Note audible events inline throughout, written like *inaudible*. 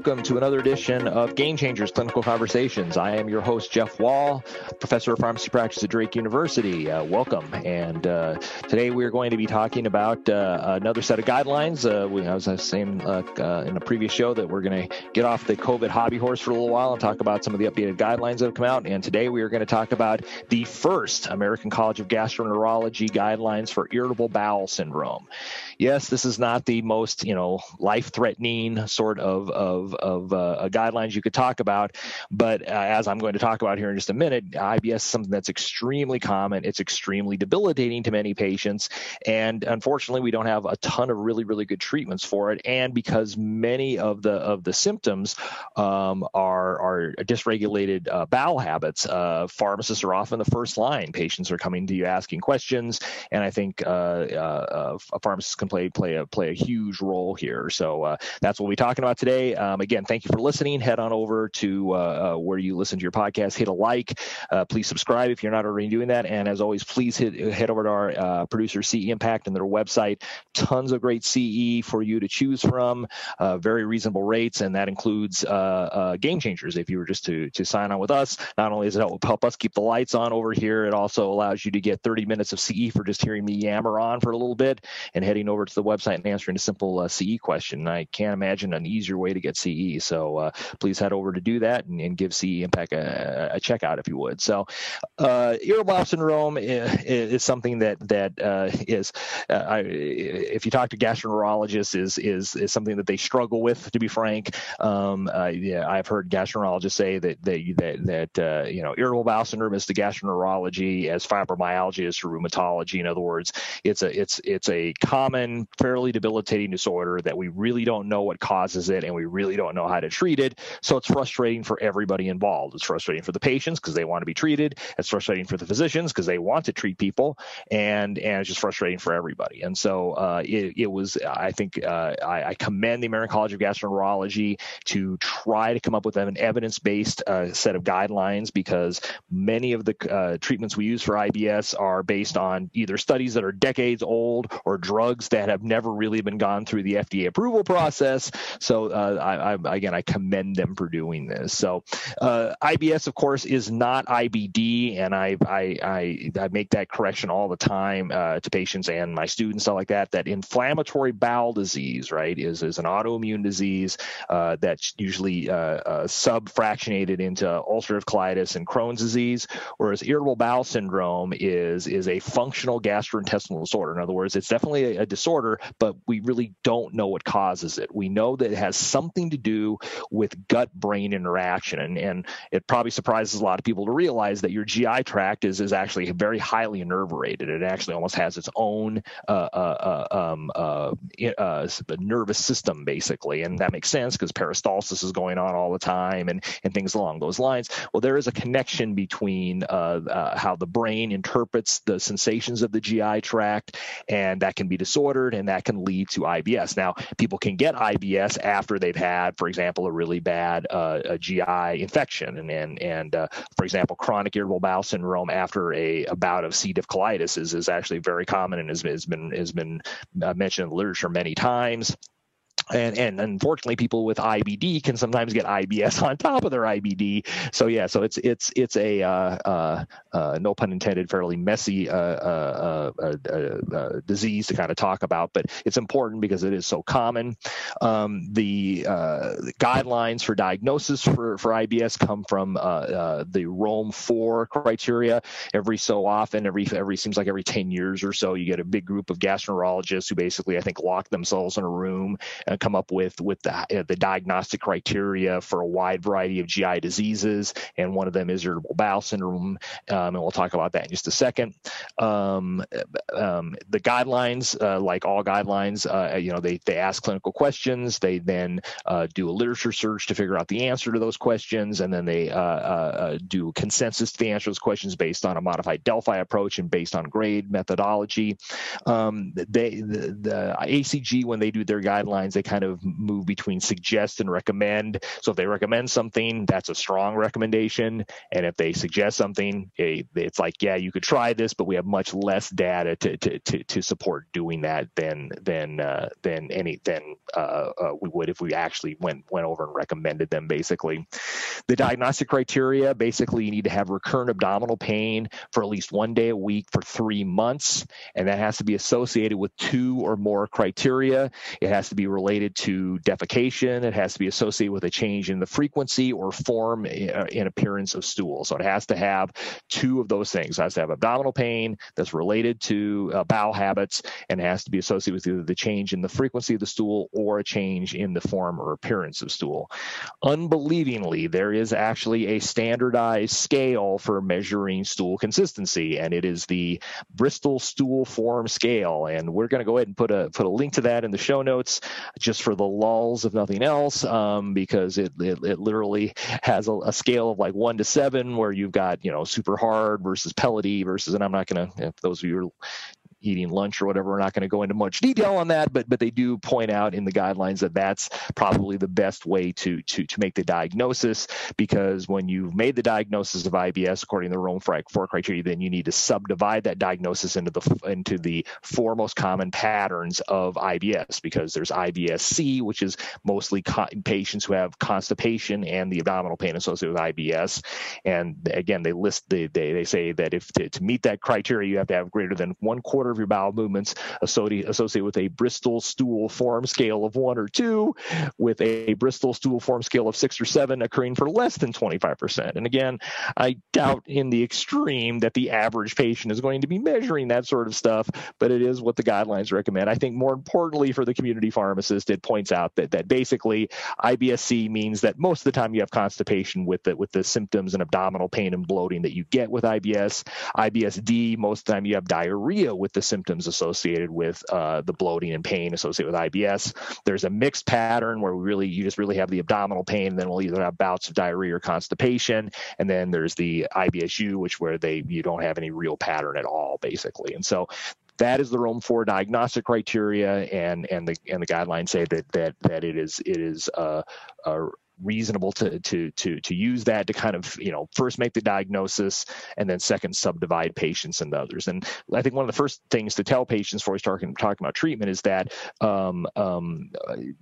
Welcome to another edition of Game Changers Clinical Conversations. I am your host, Jeff Wall, professor of pharmacy practice at Drake University. Uh, welcome. And uh, today we are going to be talking about uh, another set of guidelines. Uh, we, I was saying uh, uh, in a previous show that we're going to get off the COVID hobby horse for a little while and talk about some of the updated guidelines that have come out. And today we are going to talk about the first American College of Gastroenterology guidelines for irritable bowel syndrome yes, this is not the most you know life-threatening sort of of, of uh, guidelines you could talk about, but uh, as I'm going to talk about here in just a minute, IBS is something that's extremely common. It's extremely debilitating to many patients, and unfortunately, we don't have a ton of really really good treatments for it. And because many of the of the symptoms um, are are dysregulated uh, bowel habits, uh, pharmacists are often the first line. Patients are coming to you asking questions, and I think uh, uh, pharmacists can play play a play a huge role here. So that's what we're talking about today. Um, again, thank you for listening. Head on over to uh, uh where you listen to your podcast. Hit a like. Uh, please subscribe if you're not already doing that. And as always, please hit head over to our uh, producer CE Impact and their website. Tons of great CE for you to choose from. very reasonable rates, and that includes game changers. If you were just to to sign on with us, not only does it help, help us keep the lights on over here, it also allows you to get 30 minutes of CE for just hearing me yammer on for a little bit and heading over to the website and answering a simple uh, CE question. I can't imagine an easier way to get CE. So uh, please head over to do that and, and give CE Impact a, a, check out if you would. So uh, irritable syndrome is, is, something that that uh, is, uh, I, if you talk to gastroenterologists, is is is something that they struggle with. To be frank, um, uh, yeah, I've heard gastroenterologists say that that that, that you know irritable bowel syndrome is to gastroenterology as fibromyalgia is to rheumatology. In other words, it's a it's it's a common, fairly debilitating disorder that we really don't know what causes it and we really don't know how to treat it. So it's frustrating for everybody involved. It's frustrating for the patients because they want to be treated. It's frustrating for the physicians because they want to treat people, and and it's just frustrating for everybody. And so uh, it, it was, I think, uh, I, I, commend the American College of Gastroenterology to try to come up with an evidence-based uh, set of guidelines because many of the uh, treatments we use for IBS are based on either studies that are decades old or drugs that have never really been gone through the FDA approval process. So uh, I, I, again, I commend them for doing this. So uh, IBS, of course, is not IBD, and I I, I, I make that correction all the time uh, to patients and my students, stuff like that. That inflammatory bowel disease, right, is is an autoimmune disease uh, that's usually uh, uh, subfractionated into ulcerative colitis and Crohn's disease, whereas irritable bowel syndrome is is a functional gastrointestinal disorder. In other words, it's definitely a, a disorder, but we really don't know what causes it. We know that it has something to do with gut brain interaction. And, and it probably surprises a lot of people to realize that your GI tract is, is actually very highly innervated. It actually almost has its own uh, uh, uh um, uh, uh, nervous system, basically. And that makes sense because peristalsis is going on all the time and, and things along those lines. Well, there is a connection between how the brain interprets the sensations of the GI tract, and that can be disordered, and that can lead to IBS. Now, people can get IBS after they've had, for example, a really bad uh, GI infection, and and, and uh, for example, chronic irritable bowel syndrome after a, a bout of C. diff colitis is, is actually very common and has, has been has been uh, mentioned in the literature many times and and unfortunately people with IBD can sometimes get IBS *laughs* on top of their IBD. So yeah, so it's it's it's a uh, uh, uh, no pun intended, fairly messy uh, uh, uh, disease to kind of talk about, but it's important because it is so common. Um, the, the, guidelines for diagnosis for for IBS come from the Rome Four criteria. Every so often, every every seems like every ten years or so, you get a big group of gastroenterologists who basically I think lock themselves in a room and come up with with the, uh, the diagnostic criteria for a wide variety of GI diseases, and one of them is irritable bowel syndrome, um, and we'll talk about that in just a second. Um, um, the guidelines, uh, like all guidelines, uh, you know, they they ask clinical questions. They then uh, do a literature search to figure out the answer to those questions, and then they uh, uh, do consensus to answer those questions based on a modified Delphi approach and based on grade methodology. Um, they the, the ACG when they do their guidelines they kind of move between suggest and recommend. So if they recommend something, that's a strong recommendation, and if they suggest something, it's like yeah, you could try this, but we have much less data to to to, to support doing that than than uh, than any than uh, uh, we would if we actually went went over and recommended them. Basically, the diagnostic criteria basically you need to have recurrent abdominal pain for at least one day a week for three months, and that has to be associated with two or more criteria. It has to be related to defecation. It has to be associated with a change in the frequency or form in uh, appearance of stool. So it has to have two of those things. It has to have abdominal pain that's related to uh, bowel habits and has to be associated with either the change in the frequency of the stool or a change in the form or appearance of stool. Unbelievingly, there is actually a standardized scale for measuring stool consistency, and it is the Bristol Stool Form Scale. And we're going to go ahead and put a put a link to that in the show notes, just for the lulls, if nothing else, um, because it, it, it literally has a, a, scale of like one to seven, where you've got you know super hard versus pellety versus, and I'm not to, if those of you are eating lunch or whatever. We're not going to go into much detail on that, but but they do point out in the guidelines that that's probably the best way to to to make the diagnosis because when you've made the diagnosis of IBS according to the Rome four criteria, then you need to subdivide that diagnosis into the into the four most common patterns of IBS because there's IBS-C, which is mostly co- patients who have constipation and the abdominal pain associated with IBS, and again they list the they, they say that if to, to meet that criteria you have to have greater than one quarter of your bowel movements associated with a Bristol stool form scale of one or two, with a Bristol stool form scale of six or seven occurring for less than 25%. And again, I doubt in the extreme that the average patient is going to be measuring that sort of stuff, but it is what the guidelines recommend. I think more importantly for the community pharmacist, it points out that that basically IBS-C means that most of the time you have constipation with the with the symptoms and abdominal pain and bloating that you get with IBS. IBS-D, most of the time you have diarrhea with the the symptoms associated with uh, the bloating and pain associated with IBS. There's a mixed pattern where we really you just really have the abdominal pain, then we'll either have bouts of diarrhea or constipation, and then there's the IBSU, which where they you don't have any real pattern at all, basically. And so that is the Rome four diagnostic criteria, and and the and the guidelines say that that that it is it is uh, a reasonable to to to to use that to kind of you know first make the diagnosis and then second subdivide patients and others. And I think one of the first things to tell patients before we start talking, about treatment is that um, um,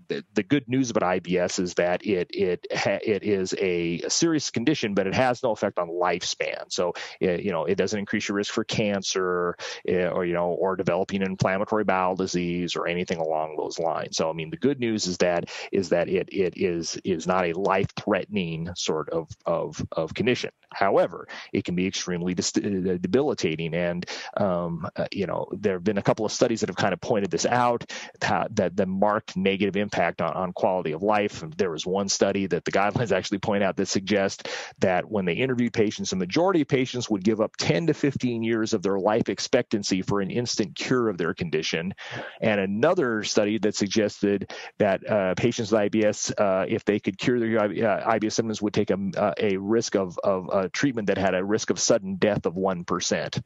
the, the, good news about IBS is that it it ha- it is a, a, serious condition, but it has no effect on lifespan. So it, you know it doesn't increase your risk for cancer eh, or you know or developing inflammatory bowel disease or anything along those lines. So I mean the good news is that is that it it is is not a life-threatening sort of, of, of condition. However, it can be extremely uh, debilitating, and um, uh, you know there have been a couple of studies that have kind of pointed this out that, that the marked negative impact on, on quality of life. There was one study that the guidelines *laughs* actually point out that suggests that when they interviewed patients, a majority of patients would give up 10 to 15 years of their life expectancy for an instant cure of their condition, and another study that suggested that uh, patients with IBS, uh, if they could cure their IBS symptoms, would take a, uh, a risk of, of uh, treatment that had a risk of sudden death of one percent.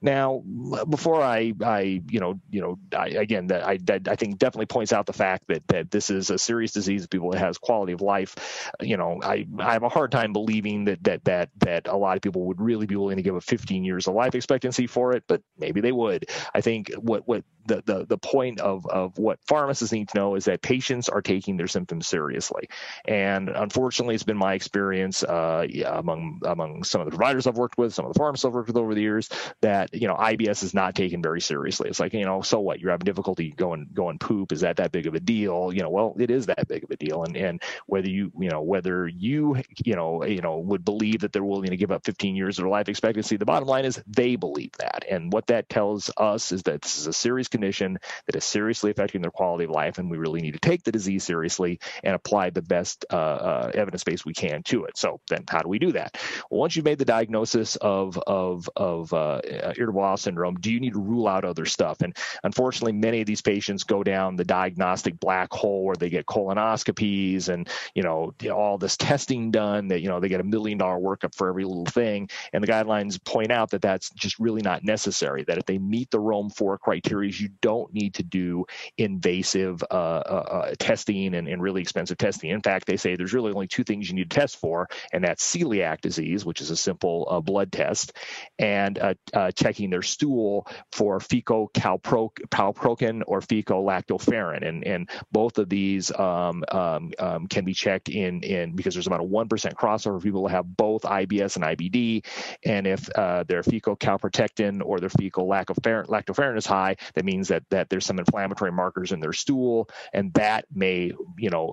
Now, before I, I, you know, you know, I, again, that I, I think definitely points out the fact that that this is a serious disease. People that has quality of life. You know, I, I have a hard time believing that that that that a lot of people would really be willing to give a 15 years of life expectancy for it, but maybe they would. I think what what the the, the point of of what pharmacists need to know is that patients are taking their symptoms seriously, and unfortunately, it's been my experience uh, among among some of the providers I've worked with, some of the pharmacists I've worked with over the years, that you know IBS is not taken very seriously. It's like you know, so what? You're having difficulty going going poop. Is that that big of a deal? You know, well, it is that big of a deal. And and whether you you know whether you you know you know would believe that they're willing to give up 15 years of their life expectancy, the bottom line is they believe that. And what that tells us is that this is a serious condition that is seriously affecting their quality of life, and we really need to take the disease seriously and apply the best uh, uh, evidence base we can to it. So then, how do we do that? Well, once you've made the diagnosis of of of uh, irritable bowel syndrome, do you need to rule out other stuff? And unfortunately, many of these patients go down the diagnostic black hole where they get colonoscopies and you know all this testing done that you know they get a million dollar workup for every little thing. And the guidelines point out that that's just really not necessary. That if they meet the Rome four criteria, you don't need to do invasive uh, uh, uh, testing and, and really expensive testing. In fact, they say there's really only two things you need to test for, and that's celiac disease, which is a simple uh, blood test, and uh, uh, checking their stool for fecal calprotectin or fecal lactoferrin. And, and both of these um, um, um, can be checked in, in because there's about a 1% crossover people who have both IBS and IBD. And if uh, their fecal calprotectin or their fecal lactoferrin, is high, that means that, that there's some inflammatory markers in their stool, and that may, you know,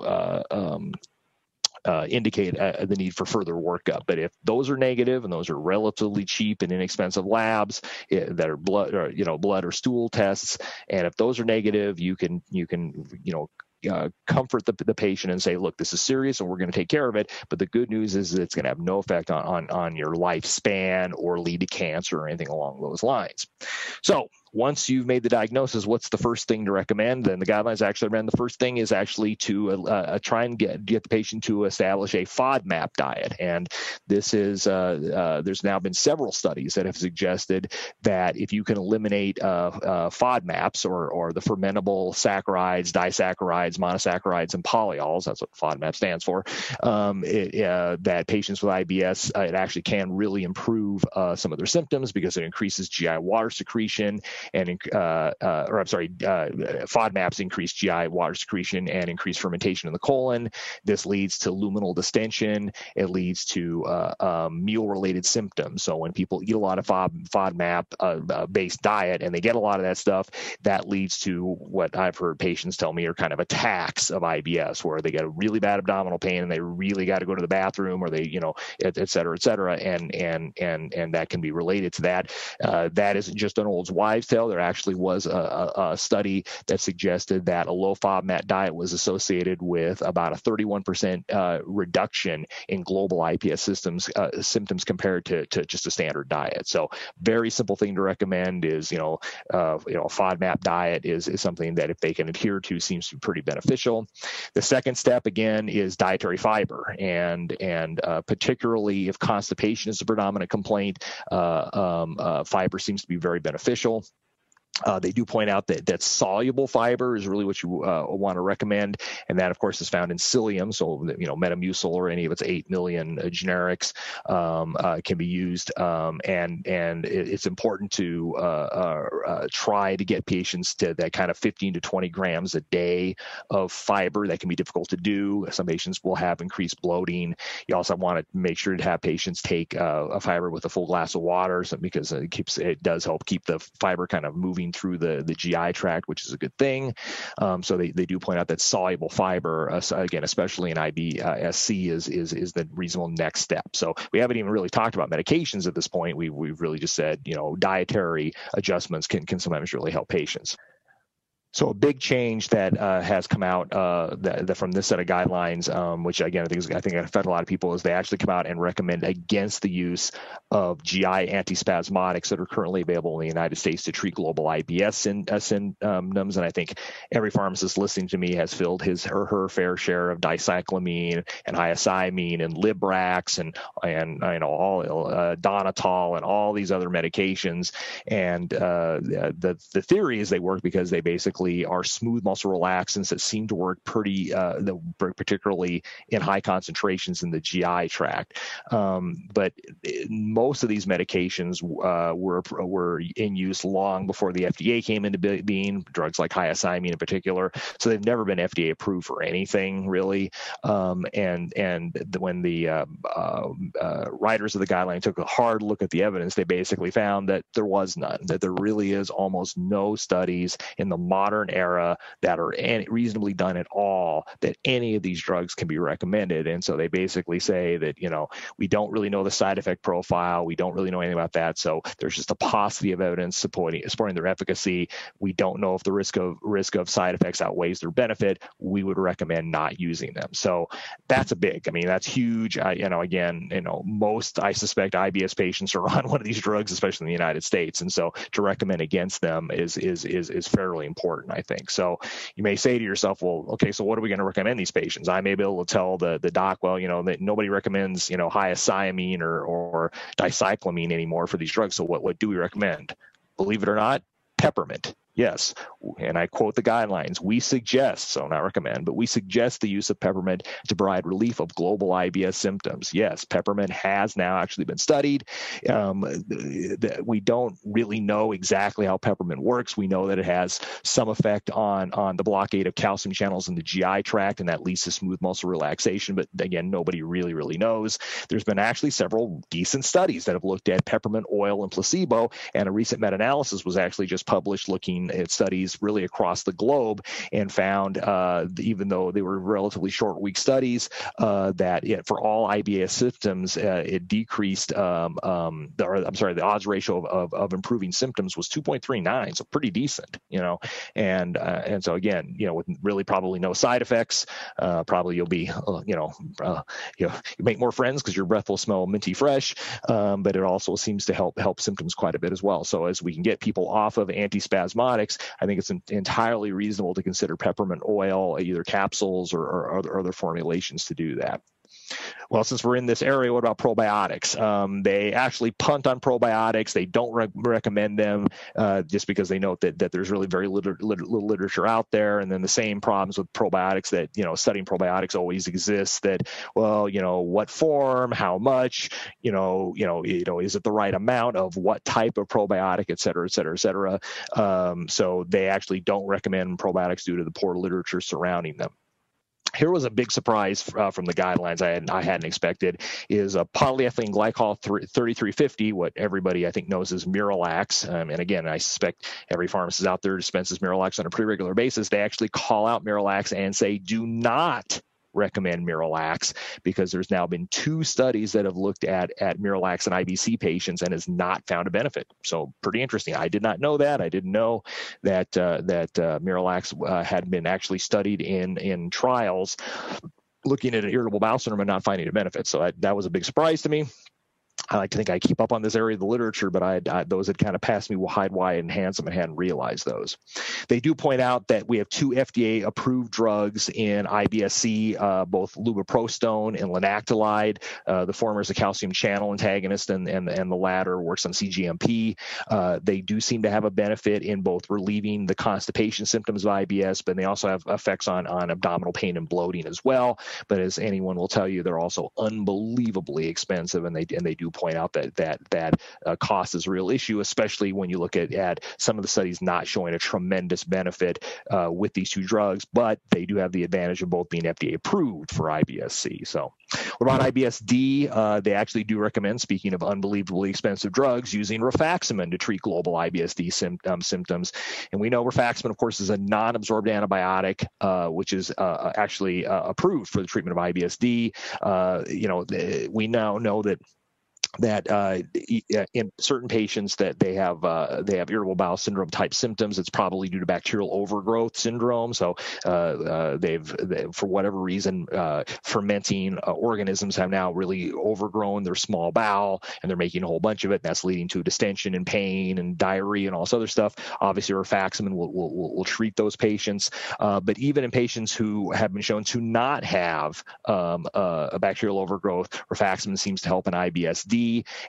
uh, indicate uh, the need for further workup. But if those are negative and those are relatively cheap and inexpensive labs eh, that are blood, or, you know, blood or stool tests, and if those are negative, you can you can you know uh, comfort the, the patient and say, look, this is serious and we're going to take care of it. But the good news is it's going to have no effect on, on, on your lifespan or lead to cancer or anything along those lines. So once you've made the diagnosis, what's the first thing to recommend? Then the guidelines actually recommend the first thing is actually to uh, uh, try and get, get the patient to establish a FODMAP diet. And this is, uh, uh there's now been several studies that have suggested that if you can eliminate uh, FODMAPs or, or the fermentable saccharides, disaccharides, monosaccharides, and polyols, that's what FODMAP stands for, um, it, that patients with IBS, it actually can really improve some of their symptoms because it increases GI water secretion and uh, uh, or I'm sorry, uh, FODMAPs increase GI water secretion and increase fermentation in the colon. This leads to luminal distension. It leads to uh, um, meal-related symptoms. So when people eat a lot of FOD, FODMAP-based uh, diet and they get a lot of that stuff, that leads to what I've heard patients tell me are kind of attacks of IBS, where they get a really bad abdominal pain and they really got to go to the bathroom, or they, you know, et, et cetera, et cetera, and and and and that can be related to that. Uh, that isn't just an old wives' there actually was a, a, study that suggested that a low FODMAP diet was associated with about a 31% uh, reduction in global IBS systems uh, symptoms compared to, to just a standard diet. So very simple thing to recommend is you know uh, you know a FODMAP diet is is something that if they can adhere to seems to be pretty beneficial. The second step again is dietary fiber and and uh, particularly if constipation is a predominant complaint, uh, um, uh, fiber seems to be very beneficial. Uh, they do point out that that soluble fiber is really what you uh, want to recommend, and that of course is found in psyllium. So you know Metamucil or any of its eight million uh, generics um, uh, can be used, um, and and it's important to uh, uh, try to get patients to that kind of 15 to 20 grams a day of fiber. That can be difficult to do. Some patients will have increased bloating. You also want to make sure to have patients take a fiber with a full glass of water, so, because it keeps it does help keep the fiber kind of moving through the, the GI tract, which is a good thing. Um, so they, they do point out that soluble fiber, uh, again, especially in IBSC, is, is, is the reasonable next step. So we haven't even really talked about medications at this point. We, we've really just said, you know, dietary adjustments can, can sometimes really help patients. So a big change that uh, has come out uh, from this set of guidelines, um, which again I think is, I think affect a lot of people, is they actually come out and recommend against the use of GI antispasmodics that are currently available in the United States to treat global IBS uh, symptoms. And I think every pharmacist listening to me has filled his or her fair share of dicyclomine and hyoscyamine and Librax and and you know all uh, Donnatal and all these other medications. And uh, the the theory is they work because they basically are smooth muscle relaxants that seem to work pretty, uh, particularly in high concentrations in the GI tract. Um, but most of these medications uh, were were in use long before the FDA came into being. Drugs like hyoscyamine in particular, so they've never been FDA approved for anything really. Um, and and when the uh, uh, uh, writers of the guideline took a hard look at the evidence, they basically found that there was none. That there really is almost no studies in the modern modern era that are reasonably done at all that any of these drugs can be recommended. And so they basically say that, you know, we don't really know the side effect profile. We don't really know anything about that. So there's just a paucity of evidence supporting, supporting their efficacy. We don't know if the risk of risk of side effects outweighs their benefit. We would recommend not using them. So that's a big, I mean, that's huge. I, you know, again, you know, most, I suspect IBS patients are *laughs* on one of these drugs, especially in the United States. And so to recommend against them is, is, is, is fairly important, I think. So you may say to yourself, well, okay, so what are we going to recommend these patients? I may be able to tell the, the doc, well, you know, that nobody recommends, you know, thiamine or, or dicyclomine anymore for these drugs. So what, what do we recommend? Believe it or not, peppermint. Yes, and I quote the guidelines. We suggest, so not recommend, but we suggest the use of peppermint to provide relief of global IBS symptoms. Yes, peppermint has now actually been studied. Um, we don't really know exactly how peppermint works. We know that it has some effect on on the blockade of calcium channels in the GI tract, and that leads to smooth muscle relaxation. But again, nobody really really knows. There's been actually several decent studies that have looked at peppermint oil and placebo, and a recent meta-analysis was actually just published looking looking at studies really across the globe and found, uh, even though they were relatively short week studies, uh, that it, for all IBS symptoms, uh, it decreased, um, um, the, or, I'm sorry, the odds ratio of, of, of, improving symptoms was 2.39, so pretty decent, you know. And uh, and so again, you know, with really probably no side effects, uh, probably you'll be, uh, you know, you know, you make more friends because your breath will smell minty fresh, um, but it also seems to help help symptoms quite a bit as well. So as we can get people off of antispasmodic I think it's entirely reasonable to consider peppermint oil, either capsules or, or other, other formulations to do that. Well, since we're in this area, what about probiotics? Um, they actually punt on probiotics. They don't re- recommend them uh, just because they note that, that there's really very little, little, literature out there. And then the same problems with probiotics that, you know, studying probiotics always exists that, well, you know, what form, how much, you know, you know, you know, is it the right amount of what type of probiotic, et cetera, et cetera, et cetera. Um, so they actually don't recommend probiotics due to the poor literature surrounding them here was a big surprise uh, from the guidelines I, had, I hadn't expected is a polyethylene glycol 3350 what everybody i think knows as miralax. Um, and again i suspect every pharmacist out there dispenses miralax on a pretty regular basis. They actually call out miralax and say do not recommend Miralax because there's now been two studies that have looked at at Miralax in IBC patients and has not found a benefit. So pretty interesting. I did not know that. I didn't know that uh, that uh, Miralax uh, had been actually studied in in trials looking at an irritable bowel syndrome and not finding a benefit. So that, that was a big surprise to me. I like to think I keep up on this area of the literature, but I, I those had kind of passed me wide, wide, and handsome, and hadn't realized those. They do point out that we have two FDA-approved drugs in IBS-C, uh, both lubiprostone and linaclotide. Uh, the former is a calcium channel antagonist, and and, and the latter works on CGMP. Uh, they do seem to have a benefit in both relieving the constipation symptoms of IBS, but they also have effects on on abdominal pain and bloating as well. But as anyone will tell you, they're also unbelievably expensive, and they and they do point out that that that uh, cost is a real issue, especially when you look at, at some of the studies not showing a tremendous benefit uh, with these two drugs, but they do have the advantage of both being FDA approved for IBS-C. So, what about IBS-D? Uh, they actually do recommend, speaking of unbelievably expensive drugs, using rifaximin to treat global IBS-D sim- um, symptoms. And we know rifaximin, of course, is a non-absorbed antibiotic, uh, which is uh, actually uh, approved for the treatment of IBS-D. you know, we now know that that uh, uh, in certain patients that they have uh, they have irritable bowel syndrome type symptoms. It's probably due to bacterial overgrowth syndrome. So uh, uh they've they, for whatever reason uh, fermenting organisms have now really overgrown their small bowel and they're making a whole bunch of it. And that's leading to distension and pain and diarrhea and all this other stuff. Obviously, rifaximin will, will, will, will treat those patients. but even in patients who have been shown to not have um, a bacterial overgrowth, rifaximin seems to help in IBSD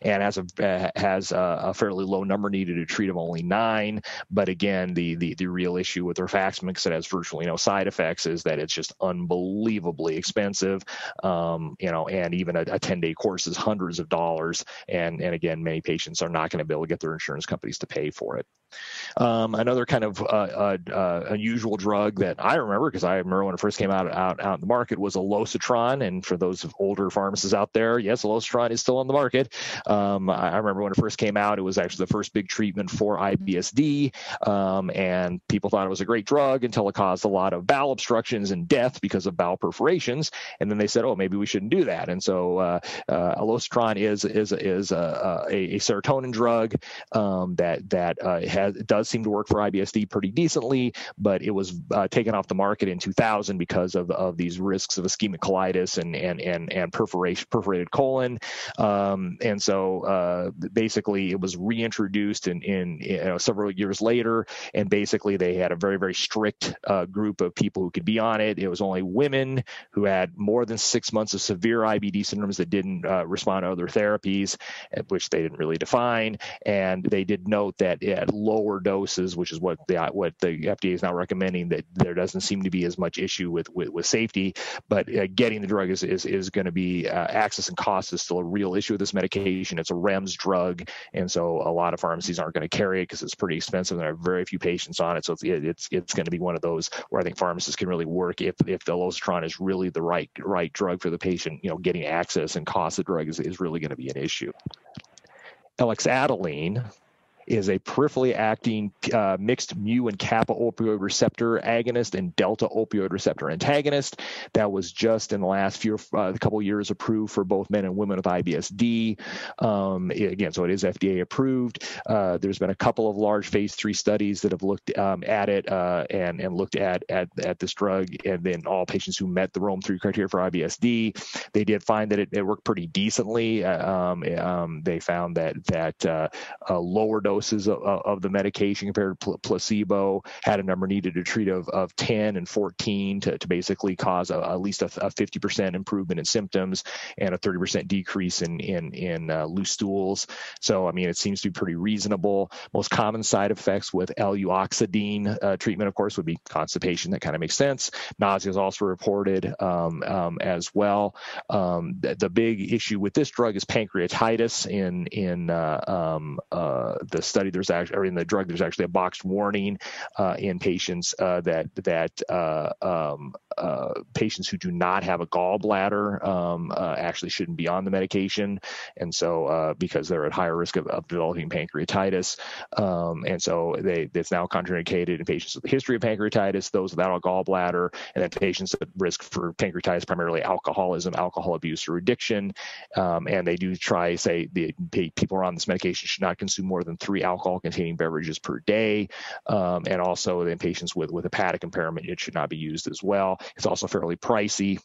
and has a uh, has a, a, fairly low number needed to treat of only nine. But again, the the, the real issue with rifaximin, because it has virtually no side effects, is that it's just unbelievably expensive. Um, you know, and even a, a 10 day course is hundreds of dollars. And and again, many patients are not going to be able to get their insurance companies to pay for it. Um, another kind of uh, uh, uh, unusual drug that I remember because I remember when it first came out out out in the market was a alosetron. And for those older pharmacists out there, yes, alosetron is still on the market market. Um, I remember when it first came out, it was actually the first big treatment for IBSD, um, and people thought it was a great drug until it caused a lot of bowel obstructions and death because of bowel perforations. And then they said, oh, maybe we shouldn't do that. And so uh, uh, is is is a, a, a serotonin drug um, that that uh, has does seem to work for IBSD pretty decently, but it was uh, taken off the market in 2000 because of of these risks of ischemic colitis and and and and perforation perforated colon. Um, and so uh, basically, it was reintroduced in in you know, several years later, and basically they had a very very strict uh, group of people who could be on it. It was only women who had more than six months of severe IBD syndromes that didn't uh, respond to other therapies, which they didn't really define. And they did note that at lower doses, which is what the what the FDA is now recommending, that there doesn't seem to be as much issue with with, with safety, but uh, getting the drug is is, is going to be uh, access and cost is still a real issue with this medication. It's a REMS drug, and so a lot of pharmacies aren't going to carry it because it's pretty expensive. And there are very few patients on it, so it's it's, it's going to be one of those where I think pharmacists can really work if if the Alosetron is really the right right drug for the patient. You know, getting access and cost of drug is, is really going to be an issue. Eluxadoline is a peripherally acting uh, mixed mu and kappa opioid receptor agonist and delta opioid receptor antagonist that was just in the last few uh, couple years approved for both men and women with IBSD. Um, again, so it is FDA approved. Uh, there's been a couple of large phase three studies that have looked um, at it uh, and and looked at, at at this drug, and then all patients who met the Rome three criteria for IBSD, they did find that it, it worked pretty decently. Uh, um, um, they found that that uh, a lower dose doses of, of the medication compared to placebo, had a number needed to treat of, of 10 and 14 to, to basically cause a, at least a, a 50% improvement in symptoms and a 30% decrease in, in, in uh, loose stools. So, I mean, it seems to be pretty reasonable. Most common side effects with eluxadoline uh, treatment, of course, would be constipation. That kind of makes sense. Nausea is also reported um, um, as well. Um, the, the, big issue with this drug is pancreatitis in in uh, um, uh, the study, there's actually, or in the drug, there's actually a boxed warning uh, in patients uh, that that uh, um, uh, patients who do not have a gallbladder um, uh, actually shouldn't be on the medication, and so uh, because they're at higher risk of, of developing pancreatitis, um, and so they it's now contraindicated in patients with a history of pancreatitis, those without a gallbladder, and then patients at risk for pancreatitis, primarily alcoholism, alcohol abuse, or addiction, um, and they do try say the people are on this medication should not consume more than three alcohol-containing beverages per day, um, and also in patients with with hepatic impairment, it should not be used as well. It's also fairly pricey.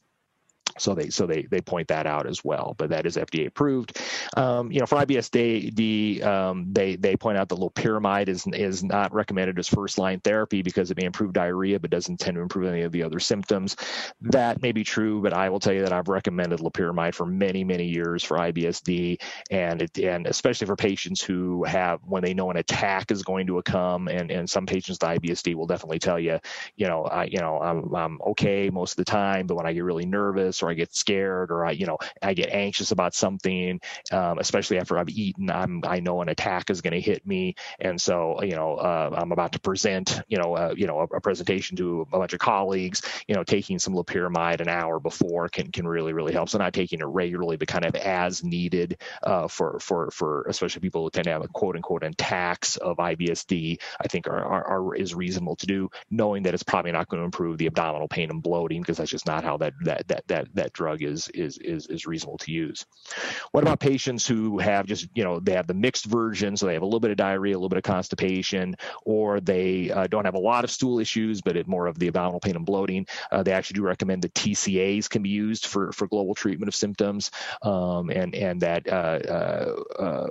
So they so they they point that out as well, but that is FDA approved. Um, you know, for IBSD, um, they they point out that loperamide is is not recommended as first line therapy because it may improve diarrhea, but doesn't tend to improve any of the other symptoms. That may be true, but I will tell you that I've recommended loperamide for many many years for IBSD, and it, and especially for patients who have when they know an attack is going to come, and and some patients with IBSD will definitely tell you, you know, I you know I'm I'm okay most of the time, but when I get really nervous or I get scared or I, you know, I get anxious about something, um, especially after I've eaten. I'm I know an attack is going to hit me, and so you know uh, I'm about to present, you know, uh, you know, a, a, presentation to a bunch of colleagues. You know, taking some loperamide an hour before can can really really help. So not taking it regularly, but kind of as needed uh, for for for especially people who tend to have a quote unquote attacks of IBSD. I think are, are, are is reasonable to do, knowing that it's probably not going to improve the abdominal pain and bloating because that's just not how that that that that that drug is is is is reasonable to use. What about patients who have just you know they have the mixed version, so they have a little bit of diarrhea, a little bit of constipation, or they uh, don't have a lot of stool issues, but it more of the abdominal pain and bloating. Uh, they actually do recommend that TCAs can be used for for global treatment of symptoms, um, and and that uh, uh, uh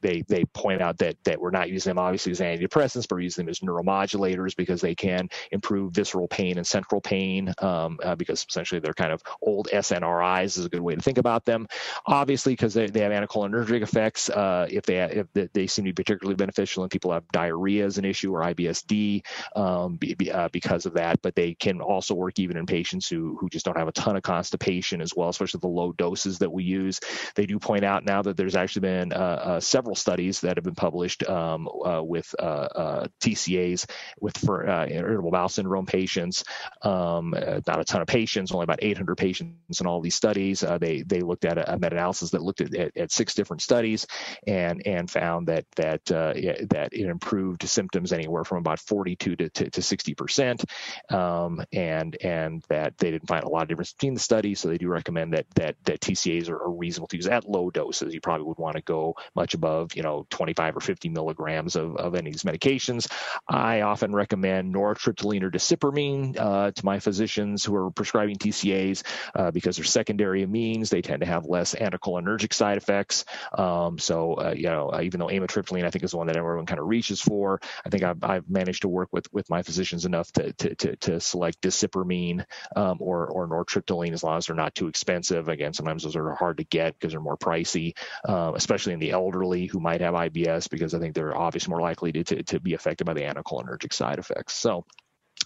they they point out that that we're not using them obviously as antidepressants, but we're using them as neuromodulators because they can improve visceral pain and central pain um, uh, because essentially they're kind of old SNRIs is a good way to think about them. Obviously, because they, they have anticholinergic effects, uh, if they if they seem to be particularly beneficial in people who have diarrhea as an issue or IBSD um, be, uh, because of that. But they can also work even in patients who who just don't have a ton of constipation as well, especially the low doses that we use. They do point out now that there's actually been uh, uh, several several studies that have been published um, uh, with uh, uh, TCAs with for irritable bowel syndrome patients. Um, not a ton of patients, only about 800 patients in all these studies. they they looked at a, a meta-analysis that looked at, at, at, six different studies and and found that that that it improved symptoms anywhere from about 42 to, to, to 60 percent, um, and and that they didn't find a lot of difference between the studies. So they do recommend that that that TCAs are, are reasonable to use at low doses. You probably would want to go much above, you know, 25 or 50 milligrams of, of any of these medications. I often recommend nortriptyline or desipramine uh, to my physicians who are prescribing TCAs uh, because they're secondary amines. They tend to have less anticholinergic side effects. Um, so, uh, you know, uh, even though amitriptyline, I think, is the one that everyone kind of reaches for, I think I've, I've managed to work with, with my physicians enough to, to, to, to select desipramine um, or, or nortriptyline as long as they're not too expensive. Again, sometimes those are hard to get because they're more pricey, uh, especially in the elderly who might have IBS because I think they're obviously more likely to, to, to be affected by the anticholinergic side effects. So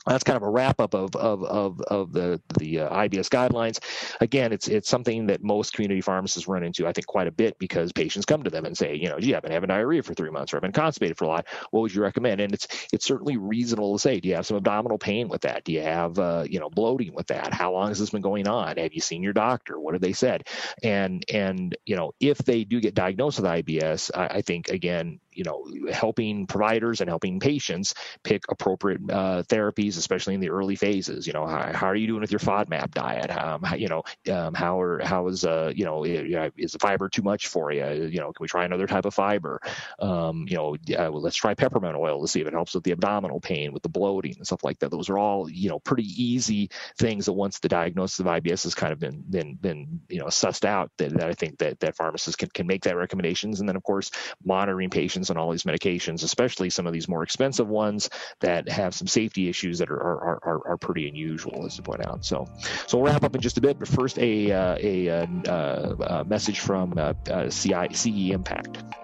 that's kind of a wrap up of of of, of the the uh, IBS guidelines. Again, it's it's something that most community pharmacists run into, I think, quite a bit because patients come to them and say, you know, gee, I've been having diarrhea for three months, or I've been constipated for a lot. What would you recommend? And it's it's certainly reasonable to say, do you have some abdominal pain with that? Do you have uh, you know bloating with that? How long has this been going on? Have you seen your doctor? What have they said? And and you know, if they do get diagnosed with IBS, I, I think again, you know, helping providers and helping patients pick appropriate uh, therapies, especially in the early phases. You know, how, how are you doing with your FODMAP diet? Um, how, you know, um, how are how is uh, you know, is the fiber too much for you? You know, can we try another type of fiber? Um, you know, uh, well, let's try peppermint oil to see if it helps with the abdominal pain, with the bloating and stuff like that. Those are all you know pretty easy things that once the diagnosis of IBS has kind of been been been you know sussed out, that, that I think that that pharmacists can can make that recommendations, and then of course monitoring patients on all these medications, especially some of these more expensive ones that have some safety issues that are are, are, are pretty unusual, as to point out. So, so we'll wrap up in just a bit, but first a uh, a, a, uh, a, message from uh, uh CI, CE Impact.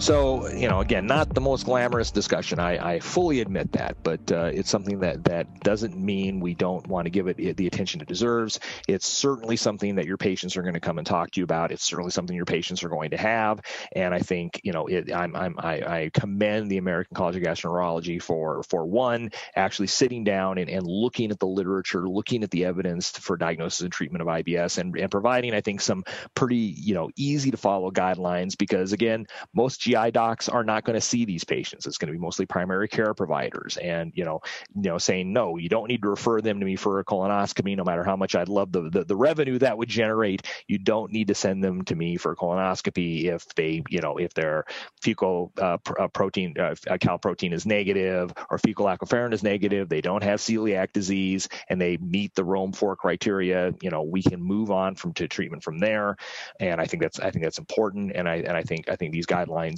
So, you know, again, not the most glamorous discussion. I, I fully admit that, but uh, it's something that that doesn't mean we don't want to give it the attention it deserves. It's certainly something that your patients are going to come and talk to you about. It's certainly something your patients are going to have, and I think you know, it, I'm, I'm I, I commend the American College of Gastroenterology for for one actually sitting down and, and looking at the literature, looking at the evidence for diagnosis and treatment of IBS, and, and providing I think some pretty you know easy to follow guidelines because again, most GI docs are not going to see these patients. It's going to be mostly primary care providers, and you know, you know, saying no, you don't need to refer them to me for a colonoscopy, no matter how much I'd love the the, the revenue that would generate. You don't need to send them to me for a colonoscopy if they, you know, if their fecal uh, pr- uh, protein, uh, calprotein is negative or fecal lactoferrin is negative. They don't have celiac disease, and they meet the Rome four criteria. You know, we can move on from to treatment from there, and I think that's I think that's important, and I and I think I think these guidelines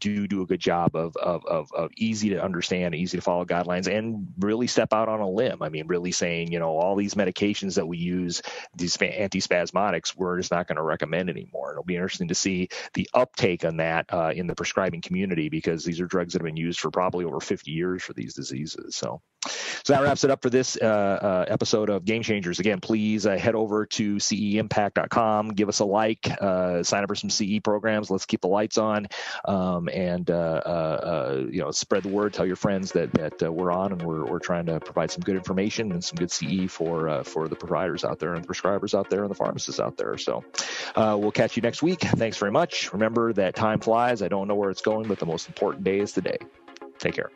do do a good job of, of, of, of, easy to understand, easy to follow guidelines, and really step out on a limb. I mean, really saying, you know, all these medications that we use, these antispasmodics, we're just not going to recommend anymore. It'll be interesting to see the uptake on that uh, in the prescribing community because these are drugs that have been used for probably over 50 years for these diseases. So, so that wraps it up for this uh, uh, episode of Game Changers. Again, please uh, head over to ceimpact.com, give us a like, uh, sign up for some CE programs. Let's keep the lights on um, and uh, uh, uh, you know spread the word. Tell your friends that that uh, we're on and we're, we're trying to provide some good information and some good CE for uh, for the providers out there and the prescribers out there and the pharmacists out there. So we'll catch you next week. Thanks very much. Remember that time flies. I don't know where it's going, but the most important day is today. Take care.